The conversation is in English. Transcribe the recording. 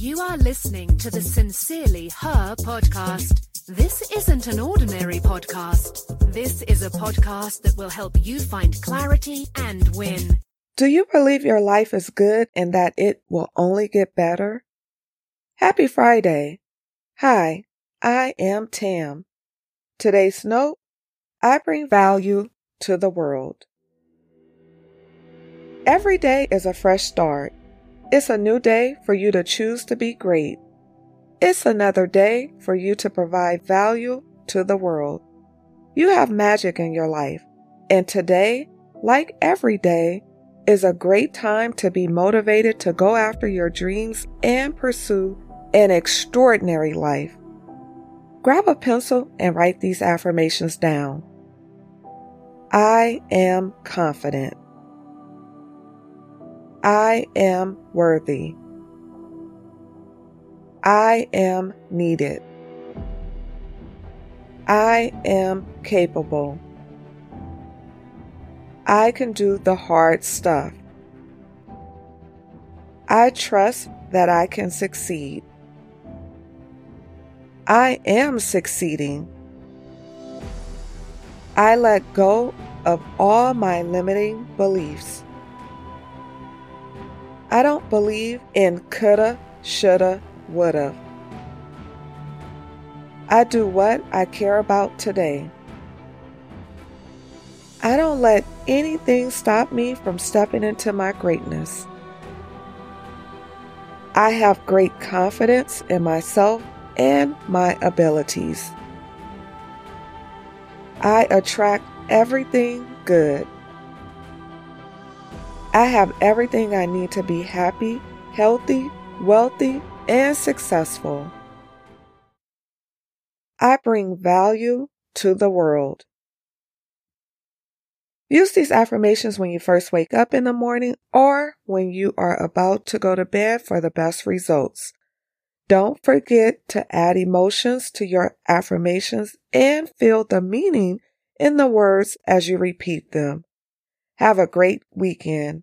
You are listening to the Sincerely Her podcast. This isn't an ordinary podcast. This is a podcast that will help you find clarity and win. Do you believe your life is good and that it will only get better? Happy Friday. Hi, I am Tam. Today's note I bring value to the world. Every day is a fresh start. It's a new day for you to choose to be great. It's another day for you to provide value to the world. You have magic in your life, and today, like every day, is a great time to be motivated to go after your dreams and pursue an extraordinary life. Grab a pencil and write these affirmations down. I am confident. I am worthy. I am needed. I am capable. I can do the hard stuff. I trust that I can succeed. I am succeeding. I let go of all my limiting beliefs. I don't believe in coulda, shoulda, woulda. I do what I care about today. I don't let anything stop me from stepping into my greatness. I have great confidence in myself and my abilities. I attract everything good. I have everything I need to be happy, healthy, wealthy, and successful. I bring value to the world. Use these affirmations when you first wake up in the morning or when you are about to go to bed for the best results. Don't forget to add emotions to your affirmations and feel the meaning in the words as you repeat them. Have a great weekend.